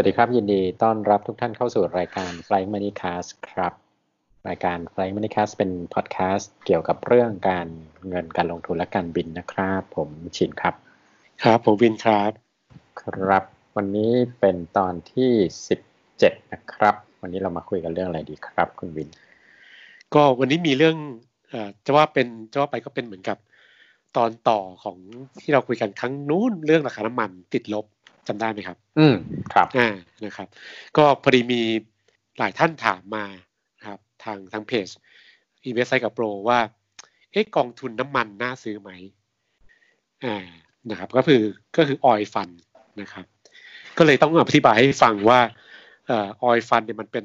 วัสดีครับ ยินดีต้อนรับทุกท่านเข้าสู่รายการ Flying Money Cast ครับ รายการ Flying Money Cast เป็นพอดแคสต์เกี่ยวกับเรื่องการเงินการลงทุนและการบินนะครับ ผมชินครับ ครับผมวินครับ ครับ วันนี้เป็นตอนที่สิบเจ็ดนะครับ วันนี้เรามาคุยกันเรื่องอะไรดีครับ คุณวิน ก็วันนี้มีเรื่องอจะว่าเป็นจะว่าไปก็เป็นเหมือนกับ ตอนต่อของที่เราคุยกันครั้งนู้นเรื่องราคาน้ำมันติดลบ จำได้ไหมครับ อืมครับอ่านะครับ ก็พอดีมีหลายท่านถามมาครับทางทางเพจ Invest กับโปรว่าเอ๊ะกองทุนน้ำมันน่าซื้อไหมอ่านะครับ ก็คือก็คือออยฟันนะครับ ก็เลยต้องอธิบายให้ฟังว่าเอ่อออยฟันเนี่ยมันเป็น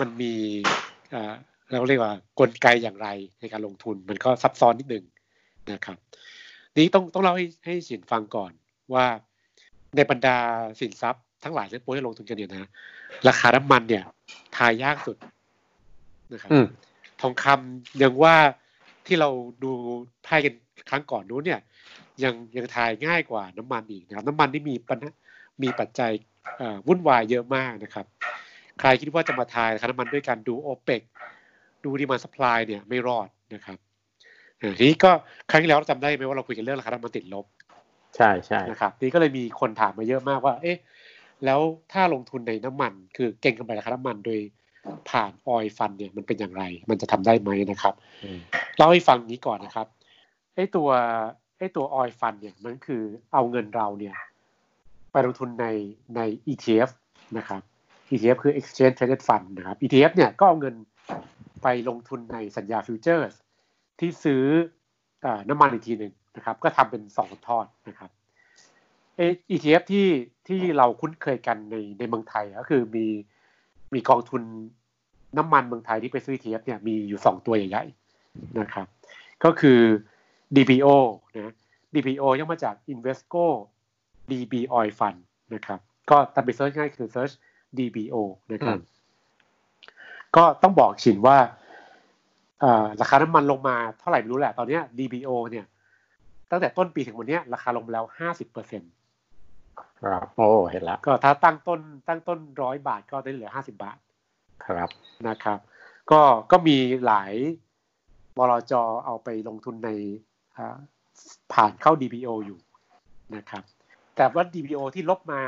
มันมีเอ่อเราเรียกว่ากลไกอย่างไรในการลงทุนมันก็ซับซ้อนนิดนึงนะครับ นี้ต้องต้องเล่าให้ให้สินฟังก่อนว่า ในบรรดาสินทรัพย์ทั้งหลายที่โปรที่ลงทุนกันเนี่ยนะราคาน้ำมันเนี่ย ทายยากสุดนะครับอืมทองคำยังว่าที่เราดูไพ่กันครั้งก่อนนู้นเนี่ย ยังยังทายง่ายกว่าน้ำมันอีกนะครับ น้ำมันที่มีปัญหามีปัจจัยเอ่อวุ่นวายเยอะมากนะครับ ใครคิดว่าจะมาทายราคาน้ำมันด้วยการดูโอเปกดูดีมาสป라이เนี่ยไม่รอดนะครับอ่าทีนี้ก็ครั้งที่แล้วเราจำได้ไหมว่าเราคุยกันเรื่องราคาน้ำมันติดลบ ใช่ใช่นะครับนี่ก็เลยมีคนถามมาเยอะมากว่า เอ๊ะ แล้วถ้าลงทุนในน้ำมัน คือเก่งกำไรราคาน้ำมันโดยผ่านออยฟันเนี่ยมันเป็นอย่างไร มันจะทำได้ไหมนะครับอืมเล่าให้ฟังนี้ก่อนนะครับไอ้ตัวไอ้ตัวออยฟันเนี่ยมันคือเอาเงินเราเนี่ยไปลงทุนในใน ETF นะครับ ETF คือ Exchange Traded Fund นะครับ ETF เนี่ยก็เอาเงินไปลงทุนในสัญญาฟิวเจอร์สที่ซื้ออาน้ำมันอีกทีหนึ่ง นะครับก็ทำเป็นสองทอดนะครับเอ ETF ที่ที่เราคุ้นเคยกันในในเมืองไทยก็คือมีมีกองทุนน้ำมันเมืองไทยที่ไปซื้อ ETF เนี่ยมีอยู่สองตัวใหญ่ๆนะครับ ก็คือ DBO นะ DBO ย่อมาจาก Invesco DB Oil Fund นะครับ ก็ตามไปเซิร์ชง่ายคือ search DBO นะครับ ก็ต้องบอกชินว่าราคาน้ำมันลงมาเท่าไหร่ไม่รู้แหละ ตอนเนี้ย DBO เนี่ย ตั้งแต่ต้นปีถึงวันเนี้ยราคาลงไปแล้วห้าสิบเปอร์เซ็นครับโอ้เห็นแล้วก็ถ้าตั้งต้นตั้งต้นร้อยบาทก็ได้เหลือห้าสิบาท ครับนะครับ ก็ก็มีหลายบลจเอาไปลงทุนในอ่าผ่านเข้า DBO อยู่นะครับ แต่ว่า DBO ที่ลบมา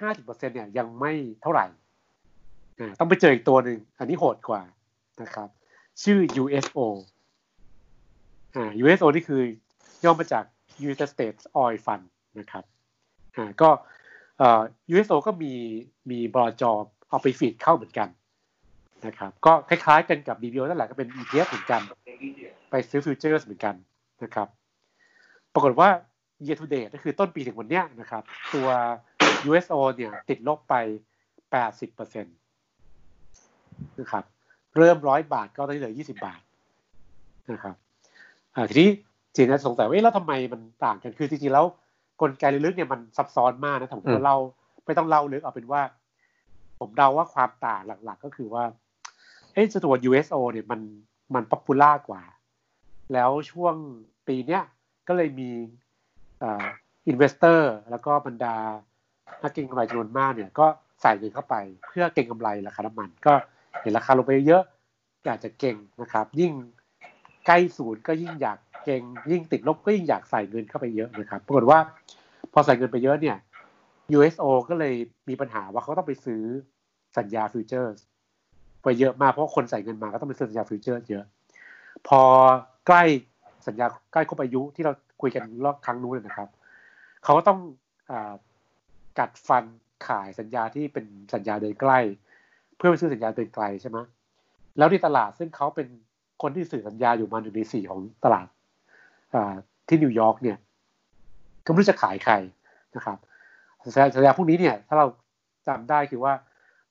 50%เนี่ยยังไม่เท่าไหร่อ่าต้องไปเจออีกตัวหนึ่ง อันนี้โหดกว่านะครับ ชื่อ USO อ่า USO นี่คือ ย่อมาจาก United States Oil Fund นะครับอ่าก็ USO ก็มีมีบลจเอาไปฟีดเข้าเหมือนกันนะครับก็คล้ายๆกันกับ DBO นั่นแหละก็เป็น ETF เหมือนกัน ไปซื้อฟิวเจอร์สเหมือนกันนะครับ ปรากฏว่า year to date ก็คือต้นปีถึงวันเนี้ยนะครับ ตัว USO เนี่ยติดลบไป 80%นะครับ เริ่มร้อยบาทก็ได้เหลือ 20 บาทนะครับทีนี้ จีนจะสงสัยว่าเอ๊ะแล้วทำไมมันต่างกันคือจริงๆแล้วกลไกลึกๆเนี่ยมันซับซ้อนมากนะผมอืก็มเล่าไม่ต้องเล่าลึกเอาเป็นว่า ผมเดาว่าความต่างหลัก ๆ ก็คือว่าเอ๊ะตัว USO เนี่ยมันมัน popular กว่า แล้วช่วงปีเนี้ยก็เลยมีอ่า investor แล้วก็บรรดานักเก็งกำไรจำนวนมากเนี่ยก็ใส่เงินเข้าไปเพื่อเก็งกำไรราคาน้ำมัน ก็เห็นราคาลงไปเยอะอยากจะเก็งนะครับ ยิ่งใกล้ศูนย์ก็ยิ่งอยาก เก็งยิ่งติดลบก็ยิ่งอยากใส่เงินเข้าไปเยอะนะครับปรากฏว่าพอใส่เงินไปเยอะเนี่ย USO ก็เลยมีปัญหาว่าเขาต้องไปซื้อสัญญา futures ไปเยอะมากเพราะคนใส่เงินมาก็ต้องไปซื้อสัญญา future เยอะ พอใกล้สัญญาใกล้ครบอายุที่เราคุยกันรอบครั้งนู้นนะครับเขาก็ต้องอากัดฟันขายสัญญาที่เป็นสัญญาเดือนใกล้ เพื่อไปซื้อสัญญาเดินไกลใช่ไหมแล้วในตลาดซึ่งเขาเป็นคนที่สื่อสัญญาอยู่มาหนึ่งในสี่ของตลาด ที่นิวยอร์กเนี่ยก็ไม่รู้จะขายใครนะครับสัญญาพวกนี้เนี่ยถ้าเราจำได้คือว่า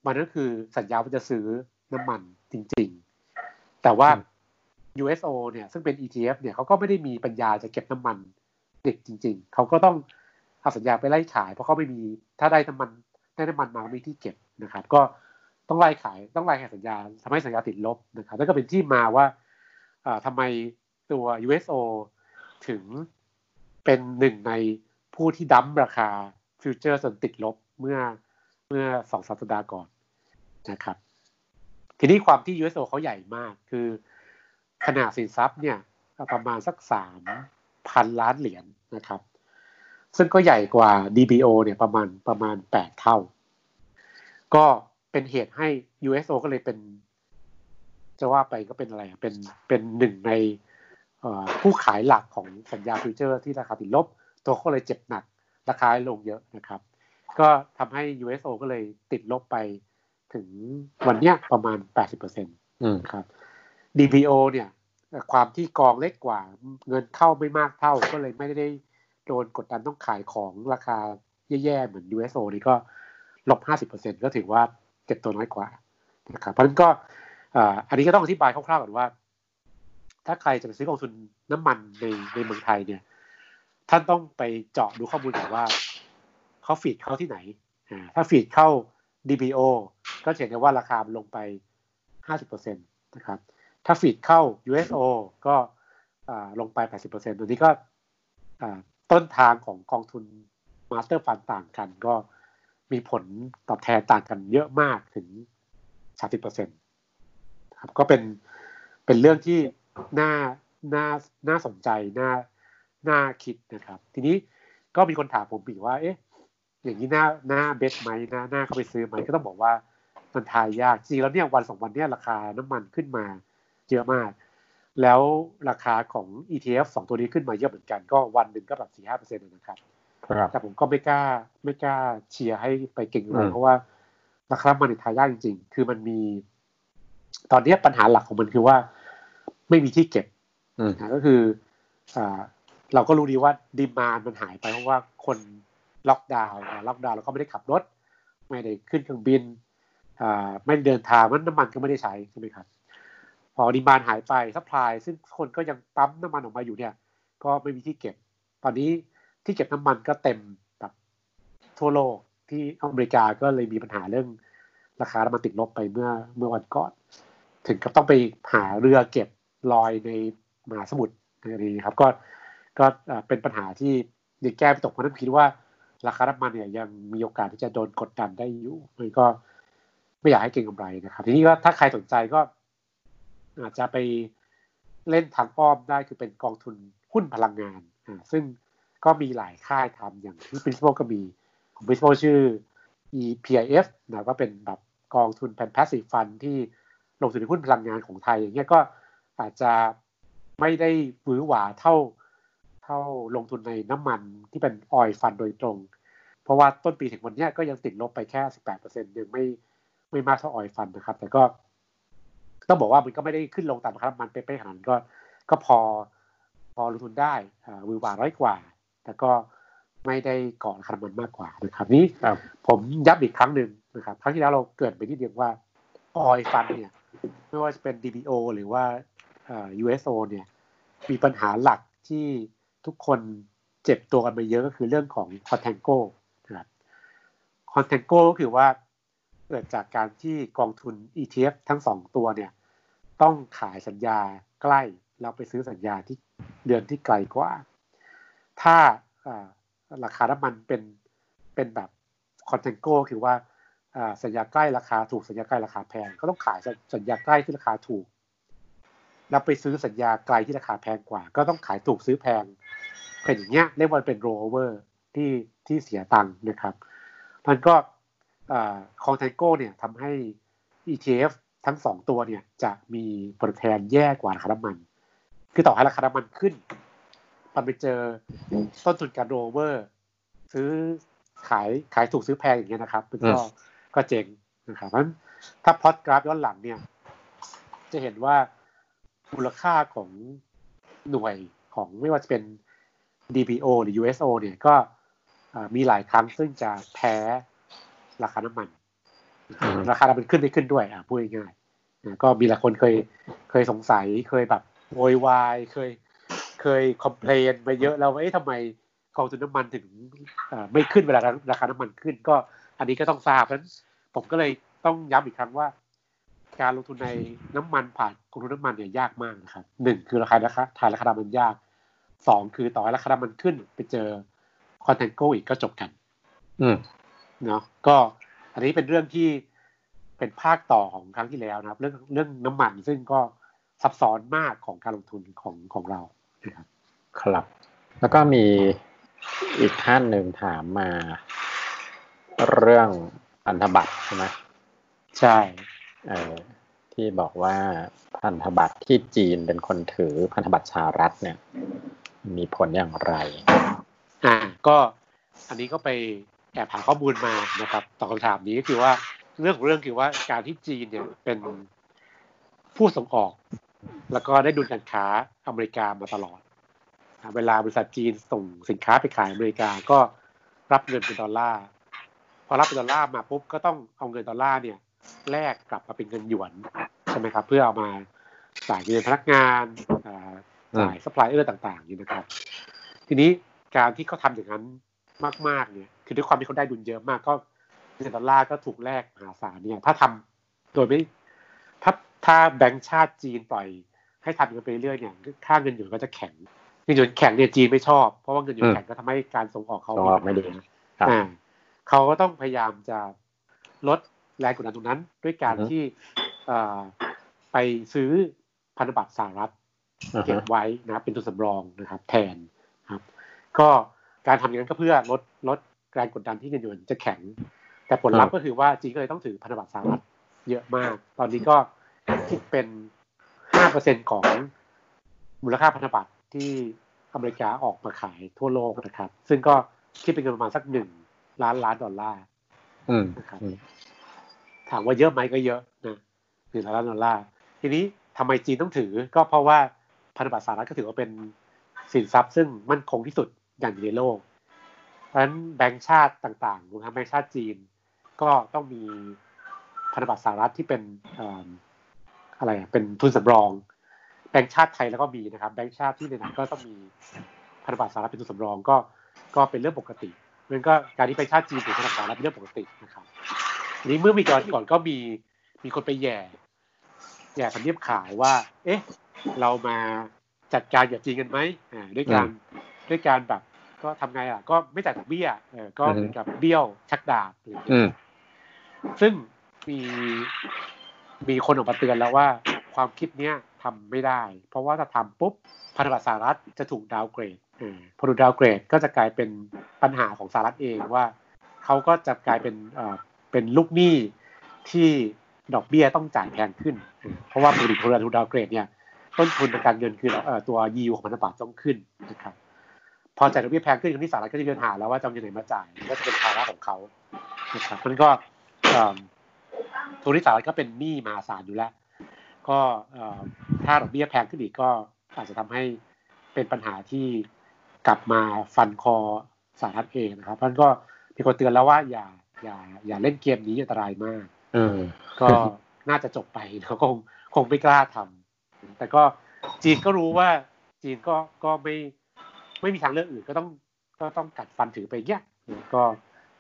มันก็คือสัญญาว่าจะซื้อน้ำมันจริง ๆ แต่ว่า USO เนี่ยซึ่งเป็น ETF เนี่ยเขาก็ไม่ได้มีปัญญาจะเก็บน้ำมันเด็กจริง ๆ เขาก็ต้องเอาสัญญาไปไล่ขาย เพราะเขาไม่มีถ้าได้น้ำมันได้น้ำมันมาไม่มีที่เก็บนะครับ ก็ต้องไล่ขายต้องไล่ขายสัญญาทำให้สัญญาติดลบนะครับแล้วก็เป็นที่มาว่าอ่าทำไมตัว USO ถึงเป็นหนึ่งในผู้ที่ดั้มราคาฟิวเจอร์จนติดลบเมื่อเมื่อสองสัปดาห์ก่อนนะครับ ทีนี้ความที่ USO เขาใหญ่มากคือขนาดสินทรัพย์เนี่ยประมาณสักสามพันล้านเหรียญนนะครับ ซึ่งก็ใหญ่กว่า DBO เนี่ยประมาณประมาณแปดเท่า ก็เป็นเหตุให้ USO ก็เลยเป็น จะว่าไปก็เป็นอะไรเป็นเป็นหนึ่งใน ผู้ขายหลักของสัญญาฟิวเจอร์ที่ราคาติดลบ ตัวเขาเลยเจ็บหนัก ราคาลงเยอะนะครับ ก็ทำให้ USO ก็เลยติดลบไปถึงวันเนี้ยประมาณ 80%นะครับ DPO เนี่ย ความที่กองเล็กกว่า เงินเข้าไม่มากเท่า ก็เลยไม่ได้โดนกดดันต้องขายของราคาแย่ๆ เหมือน USO นี่ก็ลบ 50%ก็ถือว่าเจ็บตัวน้อยกว่านะครับ เพราะฉะนั้นก็อันนี้ก็ต้องอธิบายคร่าวๆก่อนว่า ถ้าใครจะไปซื้อกองทุนน้ำมันในในเมืองไทยเนี่ย ท่านต้องไปเจาะดูข้อมูลก่อนว่าเขาฟีดเข้าที่ไหน ถ้า feed เข้า DBO ก็เห็นได้ว่าราคาลงไป 50%นะครับ ถ้า feed เข้า USO ก็ลงไป 80%ตัวนี้ก็ต้นทางของกองทุน master fund ต่างกัน ก็มีผลตอบแทนต่างกันเยอะมากถึง 30%ครับก็เป็นเป็นเรื่องที่ น่าน่าน่าสนใจน่าน่าคิดนะครับ ทีนี้ก็มีคนถามผมอีกว่า เอ๊ะ อย่างนี้น่าน่าเบสไหมน่าน่าเข้าไปซื้อไหมก็ต้องบอกว่ามันทายยากจริงแล้วเนี่ยวันสองวันเนี่ยราคาน้ำมันขึ้นมาเยอะมาก แล้วราคาของ ETF สองตัวนี้ขึ้นมาเยอะเหมือนกัน ก็วันหนึ่งก็แบบสี่ห้าเปอร์เซ็นต์นะครับแต่ผมก็ไม่กล้าไม่กล้าเชียร์ให้ไปเก่งเลยเพราะว่าราคามันทายากจริง ๆ คือมันมี ตอนนี้ปัญหาหลักของมันคือว่า ไม่มีที่เก็บนะก็คืออ่าเราก็รู้ดีว่า demand มันหายไปเพราะว่าคนล็อกดาวน์ล็อกดาวน์เราก็ไม่ได้ขับรถ ไม่ได้ขึ้นเครื่องบินไม่เดินทางมันน้ำมันก็ไม่ได้ใช้ใช่ไหมครับพอ demand หายไป supply ซึ่งคนก็ยังปั๊มน้ำมันออกมาอยู่เนี่ย ก็ไม่มีที่เก็บ ตอนนี้ที่เก็บน้ำมันก็เต็มแบบทั่วโลกที่อเมริกาก็เลยมีปัญหาเรื่องราคาน้ำมันติดลบไปเมื่อเมื่อวันก่อน ถึงกับต้องไปหาเรือเก็บ ลอยในมหาสมุทรอะไรนี้ครับ ก็ก็เป็นปัญหาที่ยังแก้ไม่ตกเพราะนั้นคิดว่าราคาน้ำมันเนี่ยยังมีโอกาสที่จะโดนกดดันได้อยู่มันก็ไม่อยากให้เก็งกำไรนะครับ ทีนี้ก็ถ้าใครสนใจก็อาจจะไปเล่นทางอ้อมได้คือเป็นกองทุนหุ้นพลังงานอ่าซึ่งก็มีหลายค่ายทำอย่างที่ Principal ก็มีของ Principal ชื่อ EPIF นะก็เป็นแบบกองทุนแผ่น passive fund ที่ลงทุนในหุ้นพลังงานของไทยอย่างเงี้ยก็ อาจจะไม่ได้หวือหวาเท่าเท่าลงทุนในน้ำมันที่เป็นออยฟันโดยตรง เพราะว่าต้นปีถึงวันนี้ก็ยังติดลบไปแค่ 18%ยังไม่ไม่มากเท่าออยฟันนะครับ แต่ก็ต้องบอกว่ามันก็ไม่ได้ขึ้นลงตามราคาน้ำมันเป๊ะๆขนาดนั้นก็ก็พอพอลงทุนได้อ่าวิววาร้อยกว่า แต่ก็ไม่ได้ก่อนราคาน้ำมันมากกว่านะครับนี้ผมย้ำอีกครั้งหนึ่งนะครับครั้งที่แล้วเราเกิดไปที่เดียวว่าออยฟันเนี่ยไม่ว่าจะเป็น DBO หรือว่า USO เนี่ยมีปัญหาหลักที่ทุกคนเจ็บตัวกันไปเยอะก็คือเรื่องของคอนแทงโก้นะครับคอนแทงโก้ก็คือว่าเกิดจากการที่กองทุน ETF ทั้งสองตัวเนี่ยต้องขายสัญญาใกล้แล้วไปซื้อสัญญาที่เดือนที่ไกลกว่า ถ้าราคาน้ำมันเป็นเป็นแบบ contango คือว่าสัญญาใกล้ราคาถูกสัญญาไกลราคาแพง ก็ต้องขายสัญญาใกล้ที่ราคาถูก แล้วไปซื้อสัญญาไกลที่ราคาแพงกว่า ก็ต้องขายถูกซื้อแพงเป็นอย่างเงี้ยเรียกว่าเป็นโรเวอร์ที่ที่เสียตังค์นะครับมันก็คองแทงโก้เนี่ยทำให้ ETF ทั้งสองตัวเนี่ยจะมีผลแทนแย่กว่าราคาน้ำมัน คือต่อให้ราคาน้ำมันขึ้น มันไปเจอต้นทุนการโรเวอร์ ซื้อขายขายถูกซื้อแพงอย่างเงี้ยนะครับมันก็ก็เจ๋งนะครับเพราะฉะนั้นถ้าพอดกราฟย้อนหลังเนี่ย จะเห็นว่า มูลค่าของหน่วยของไม่ว่าจะเป็น DPO หรือ USO เนี่ยก็มีหลายครั้งซึ่งจะแพ้ราคาน้ำมัน ราคาน้ำมันขึ้นได้ขึ้นด้วยอะพูดง่ายๆก็มีหลายคนเคยเคยสงสัยเคยแบบโวยวายเคยเคยคอมเพลนไปเยอะแล้วว่าเอ๊ะทำไมกองทุนน้ำมันถึงไม่ขึ้นเวลาราคาน้ำมันขึ้น ก็อันนี้ก็ต้องทราบเพราะฉะนั้นผมก็เลยต้องย้ำอีกครั้งว่า การลงทุนในน้ำมันผ่านกองทุนน้ำมันเนี่ยยากมากนะครับหนึ่งคือราคาราคาทายราคาน้ำมันยากสองคือต่อให้ราคาน้ำมันขึ้นไปเจอคอนเทนโกอีกก็จบกัน อืมเนาะก็อันนี้เป็นเรื่องที่เป็นภาคต่อของครั้งที่แล้วนะครับ เรื่องเรื่องน้ำมันซึ่งก็ซับซ้อนมากของการลงทุนของของเรานะครับครับ แล้วก็มีอีกท่านหนึ่งถามมา เรื่องพันธบัตรใช่ไหมใช่เออ ที่บอกว่าพันธบัตรที่จีนเป็นคนถือพันธบัตรสหรัฐเนี่ย มีผลอย่างไร อ่า ก็อันนี้ก็ไปแอบหาข้อมูลมานะครับตอบคำถามนี้ก็คือว่าเรื่องของเรื่องคือว่าการที่จีนเนี่ยเป็นผู้ส่งออก แล้วก็ได้ดุลการค้าอเมริกามาตลอด เวลาบริษัทจีนส่งสินค้าไปขายอเมริกาก็รับเงินเป็นดอลลาร์พอรับเป็นดอลลาร์มาปุ๊บก็ต้องเอาเงินดอลลาร์เนี่ย แลกกลับมาเป็นเงินหยวนใช่ไหมครับ เพื่อเอามาจ่ายเงินพนักงานอ่าจ่ายซัพพลายเออร์ต่างๆนี่นะครับ ทีนี้การที่เขาทำอย่างนั้นมากๆเนี่ย คือด้วยความที่เขาได้ดุลเยอะมากก็เงินดอลลาร์ก็ถูกแลกมหาศาลเนี่ย ถ้าทำโดยไม่ถ้าถ้าแบงก์ชาติจีนปล่อย ให้ทำกันไปเรื่อยเนี่ยค่าเงินหยวนก็จะแข็งเงินหยวนแข็งเนี่ยจีนไม่ชอบ เพราะว่าเงินหยวนแข็งก็ทำให้การส่งออกเขาส่งออกไม่ดีครับอ่าเขาก็ต้องพยายามจะลด แรงกดดันตรงนั้นด้วยการอือฮึที่เอ่อไปซื้อพันธบัตรสหรัฐอ่าเก็ฮะบไว้นะครับเป็นตัวสำรองนะครับ แทนครับ ก็การทำอย่างนั้นก็เพื่อลดลดแรงกดดันที่เงินหยวนจะแข็ง แต่ผลลัพธ์ก็คือว่าจีนก็เลยต้องถือพันธบัตรสหรัฐเยอะมาก ตอนนี้ก็คิดเป็นห้าเปอร์เซ็นของมูลค่าพันธบัตรที่อเมริกาออกมาขายทั่วโลกนะครับ ซึ่งก็คิดเป็นเงินประมาณสักหนึ่งล้านล้านดอลลาร์อืมนะครับอืม ถามว่าเยอะไหมก็เยอะนะหนึ่งล้านดอลลาร์ทีนี้ทำไมจีนต้องถือ ก็เพราะว่าพันธบัตรสหรัฐก็ถือว่าเป็นสินทรัพย์ซึ่งมั่นคงที่สุดอย่างในโลก เพราะฉะนั้นแบงก์ชาติต่างๆรวมทั้งแบงก์ชาติจีน ก็ต้องมีพันธบัตรสหรัฐที่เป็นอะไรเป็นทุนสำรอง แบงก์ชาติไทยแล้วก็มีนะครับ แบงก์ชาติที่ไหนๆก็ต้องมีพันธบัตรสหรัฐเป็นทุนสำรองก็ก็เป็นเรื่องปกติมันก็การที่แบงก์ชาติจีนถือพันธบัตรสหรัฐเป็นเรื่องปกตินะครับ นี้เมื่อมีก่อนก่อนก็มีมีคนไปแย่แย่ทำเนียบข่าวว่า เอ๊ะ เรามาจัดการกับจีนกันไหมอ่าด้วยการด้วยการแบบ ก็ทำไงอะ ก็ไม่จ่ายดอกเบี้ยเออก็เหมือนกับเบี้ยวชักดาบหรืออืมซึ่งมีมีคนออกมาเตือนแล้วว่า ความคิดเนี้ยทำไม่ได้ เพราะว่าถ้าทำปุ๊บพันธบัตรสหรัฐจะถูกดาวเกรดเออพอถูกดาวเกรดก็จะกลายเป็นปัญหาของสหรัฐเองว่าเขาก็จะกลายเป็น เป็นลูกหนี้ที่ดอกเบี้ยต้องจ่ายแพงขึ้น เพราะว่าปกติพอถูกดาวเกรดเนี่ยต้นทุนทางการเงินคืออตัวยิวของพันธบัตรต้องขึ้นนะครับพอจ่ายดอกเบี้ยแพงขึ้นคนที่สหรัฐก็จะมีปัญหาแล้วว่าจะเอาเงินไหนมาจ่ายก็จะเป็นภาระของเขานะครับมันก็เอิ่มทุนที่สหรัฐก็เป็นหนี้มหาศาลอยู่แล้ว ก็ถ้าดอกเบี้ยแพงขึ้นอีกก็อาจจะทำให้เป็นปัญหาที่กลับมาฟันคอสหรัฐเองนะครับเพราะนั้นก็มีคนเตือนแล้วว่าอย่า อย่า อย่าเล่นเกมนี้อันตรายมากอืมก็น่าจะจบไปเขาก็คงคงไม่กล้าทำแต่ก็จีนก็รู้ว่า จีนก็ก็ไม่ไม่มีทางเลือกอื่นก็ต้องก็ต้องกัดฟันถือไปเงี้ยก็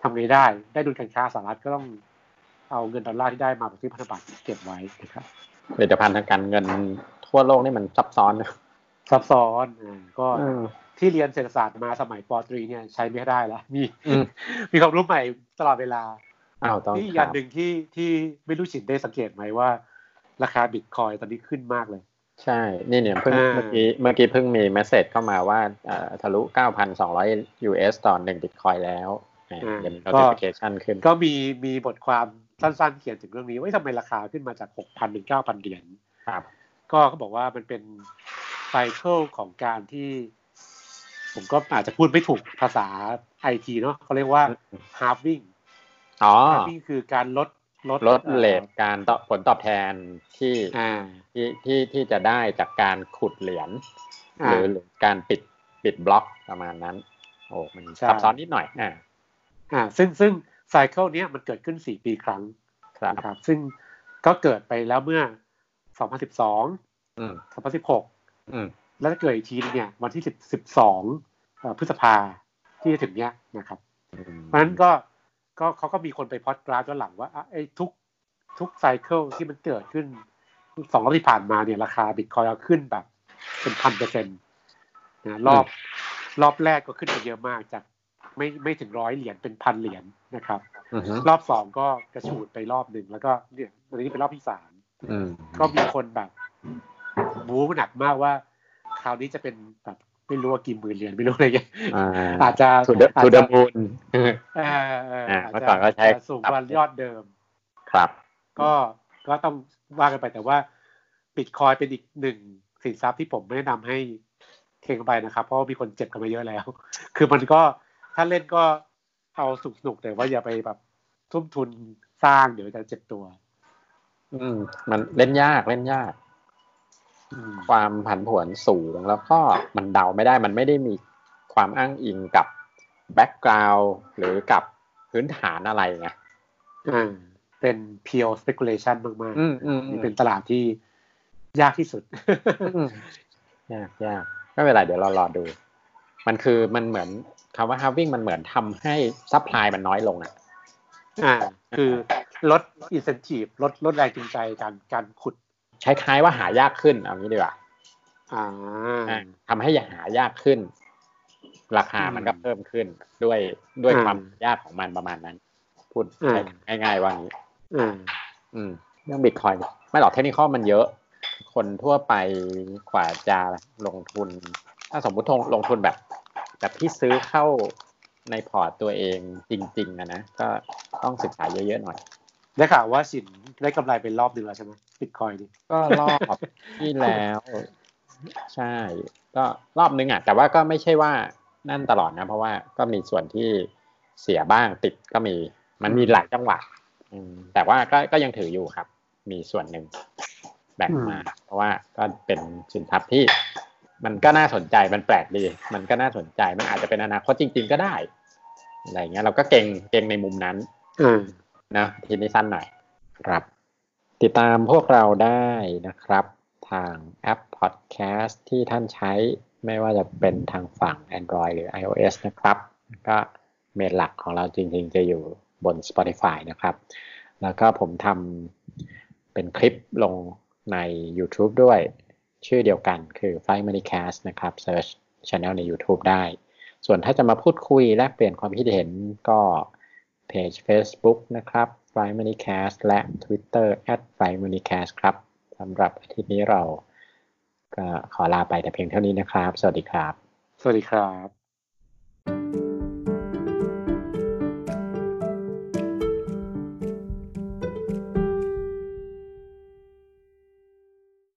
ทำไงได้ ได้ดุลการค้าสหรัฐก็ต้องเอาเงินดอลลาร์ที่ได้มาแบบที่พันธบัตรเก็บไว้นะครับผลิตภัณฑ์ทางการเงินทั่วโลกนี่มันซับซ้อนนะซับซ้อนอ่าก็อืมที่เรียนเศรษฐศาสตร์มาสมัยป.ตรีเนี่ยใช้ไม่ได้แล้วมีอืมมีความรู้ใหม่ ตลอดเวลาอ้าวต้องนี่อีกอครัย่างหนึ่งครับที่ที่ไม่รู้ฉินได้สังเกตไหมว่า ราคาบิตคอยน์ตอนนี้ขึ้นมากเลย ใช่ นี่เนี่ยเพิ่งอ่าเมื่อกี้เมื่อกี้เพิ่งมีเมสเซจเข้ามาว่าเอ่อทะลุ 9,200 US ต่อ1 Bitcoin แล้วอ่าเดี๋ยวมี notification ขึ้น ก็มีมีบทความสั้นๆเขียนถึงเรื่องนี้ว่าเอ้ยทำไมราคาขึ้นมาจาก 6,000ถึง9,000 เหรียญครับก็เขาบอกว่ามันเป็นไซเคิลของการที่ ผมก็อาจจะพูดไม่ถูกภาษา ไอทีเนาะเขาเรียกว่า halving อ๋อ halving คือการลดลดลดอ่อเลทการตอบผลตอบแทนที่อ่าที่ที่ที่จะได้จากการขุดเหรียญหอ่ารือหรือการปิดปิดบล็อกประมาณนั้น โอ้มันใช่ซับซ้อนนิดหน่อยอ่าอ่า ซึ่งซึ่งไซเคิลเนี้ยมันเกิดขึ้น4ปีครั้งครับนะครับ ซึ่งก็เกิดไปแล้วเมื่อ2012อืม2016อืมแล้วจะเกิดอีกทีนึงเนี่ย วันที่10 12เอ่อพฤษภา ที่จะถึงเนี้ยนะครับอืมเพราะฉะนั้นก็ก็เขาก็มีคนไปพอดกราฟย้อนหลังว่าอะไอ้ทุกทุกไซเคิลที่มันเกิดขึ้นสองรอบที่ผ่านมาเนี่ยราคาบิตคอยขึ้นแบบเป็นพันเปอร์เซ็นต์นะรอบรอบแรกก็ขึ้นไปเยอะมากจากไม่ไม่ถึงร้อยเหรียญเป็นพันเหรียญนะครับอือฮึรอบสองก็กระฉูดไปรอบหนึ่งแล้วก็เนี่ยวันนี้เป็นรอบที่สามอืมก็มีคนแบบบู๊หนักมากว่า คราวนี้จะเป็นแบบ ไม่รู้ว่ากี่หมื่นเหรียญไม่รู้อะไรเงี้ยอ่าอาจจะทูเดอาจทูเดจะมูนเออเอออ่าอาจเมื่อจะก่อนก็ใช้จะสูงกว่ายอดเดิม ครับ ก็ก็ต้องว่ากันไปแต่ว่าบิตคอยเป็นอีกหนึ่งสินทรัพย์ที่ผมไม่แนะนำให้เข่งไปนะครับ เพราะว่ามีคนเจ็บกันมาเยอะแล้ว คือมันก็ถ้าเล่นก็เอาสนุกๆแต่ว่าอย่าไปแบบทุ่มทุนสร้างเดี๋ยวจะเจ็บตัว อืม มันเล่นยากเล่นยากอืม ความผันผวนสูงแล้วก็มันเดาไม่ได้มันไม่ได้มีความอ้างอิงกับแบ็กกราว n ์หรือกับพื้นฐานอะไรไงอ่าเป็น pure speculation มากอืมอืมๆอืนี่เป็นตลาดที่ยากที่สุดอืมยากยากไม่เป็นไรเดี๋ยวเรารอดู มันคือมันเหมือนคำว่า halving มันเหมือนทำให้ supply มันน้อยลงอะอ่า คือลด incentive ลดลดแรงจูงใจการการขุด คล้ายๆว่าหายากขึ้นเอางี้ดีกว่าอ่าอ่าทำให้หายากขึ้น ราคามันก็เพิ่มขึ้นด้วยด้วยอ่าความยากของมันประมาณนั้น พูดอ่าง่ายๆว่างี้อ่าอืมเรื่องบิตคอยไม่หรอกเทคนิคมันเยอะ คนทั่วไปกว่าจะลงทุน ถ้าสมมุติลงทุนแบบ แบบที่ซื้อเข้าในพอร์ตตัวเองจริง ๆอะนะ ก็ต้องศึกษาเยอะๆหน่อย ได้ข่าวว่าสิน ได้กำไรเป็นรอบหนึ่งแล้วใช่ไหมบิตคอยนี่ก็รอบที่แล้ว ใช่ ก็รอบนึงอะ แต่ว่าก็ไม่ใช่ว่านั่นตลอดนะ เพราะว่าก็มีส่วนที่เสียบ้างติดก็มี มันมีหลายจังหวะอืมแต่ว่าก็ก็ยังถืออยู่ครับ มีส่วนหนึ่งแบ่งมา เพราะว่าก็เป็นสินทรัพย์ที่มันก็น่าสนใจมันแปลกดี มันก็น่าสนใจมันอาจจะเป็นอนาคตจริง ๆ ก็ได้อะไรเงี้ยเราก็เก่งเก่งในมุมนั้นอ่านะทีนี้สั้นหน่อย ครับ ติดตามพวกเราได้นะครับ ทางแอป Podcast ที่ท่านใช้ไม่ว่าจะเป็นทางฝั่ง Android หรือ iOS นะครับ ก็เมนหลักของเราจริงๆ จะอยู่บน Spotify นะครับ แล้วก็ผมทำเป็นคลิปลงใน YouTube ด้วยชื่อเดียวกันคือ Fly Money Cast นะครับ Search Channel ใน YouTube ได้ ส่วนถ้าจะมาพูดคุยแลกเปลี่ยนความคิดเห็นก็เพจ Facebook นะครับ f r i m o n e y c a s t และ Twitter at f r i m o n e y c a s t ครับสำหรับอาทิตย์นี้เราก็ขอลาไปแต่เพียงเท่านี้นะครับ สวัสดีครับ สวัสดีครับ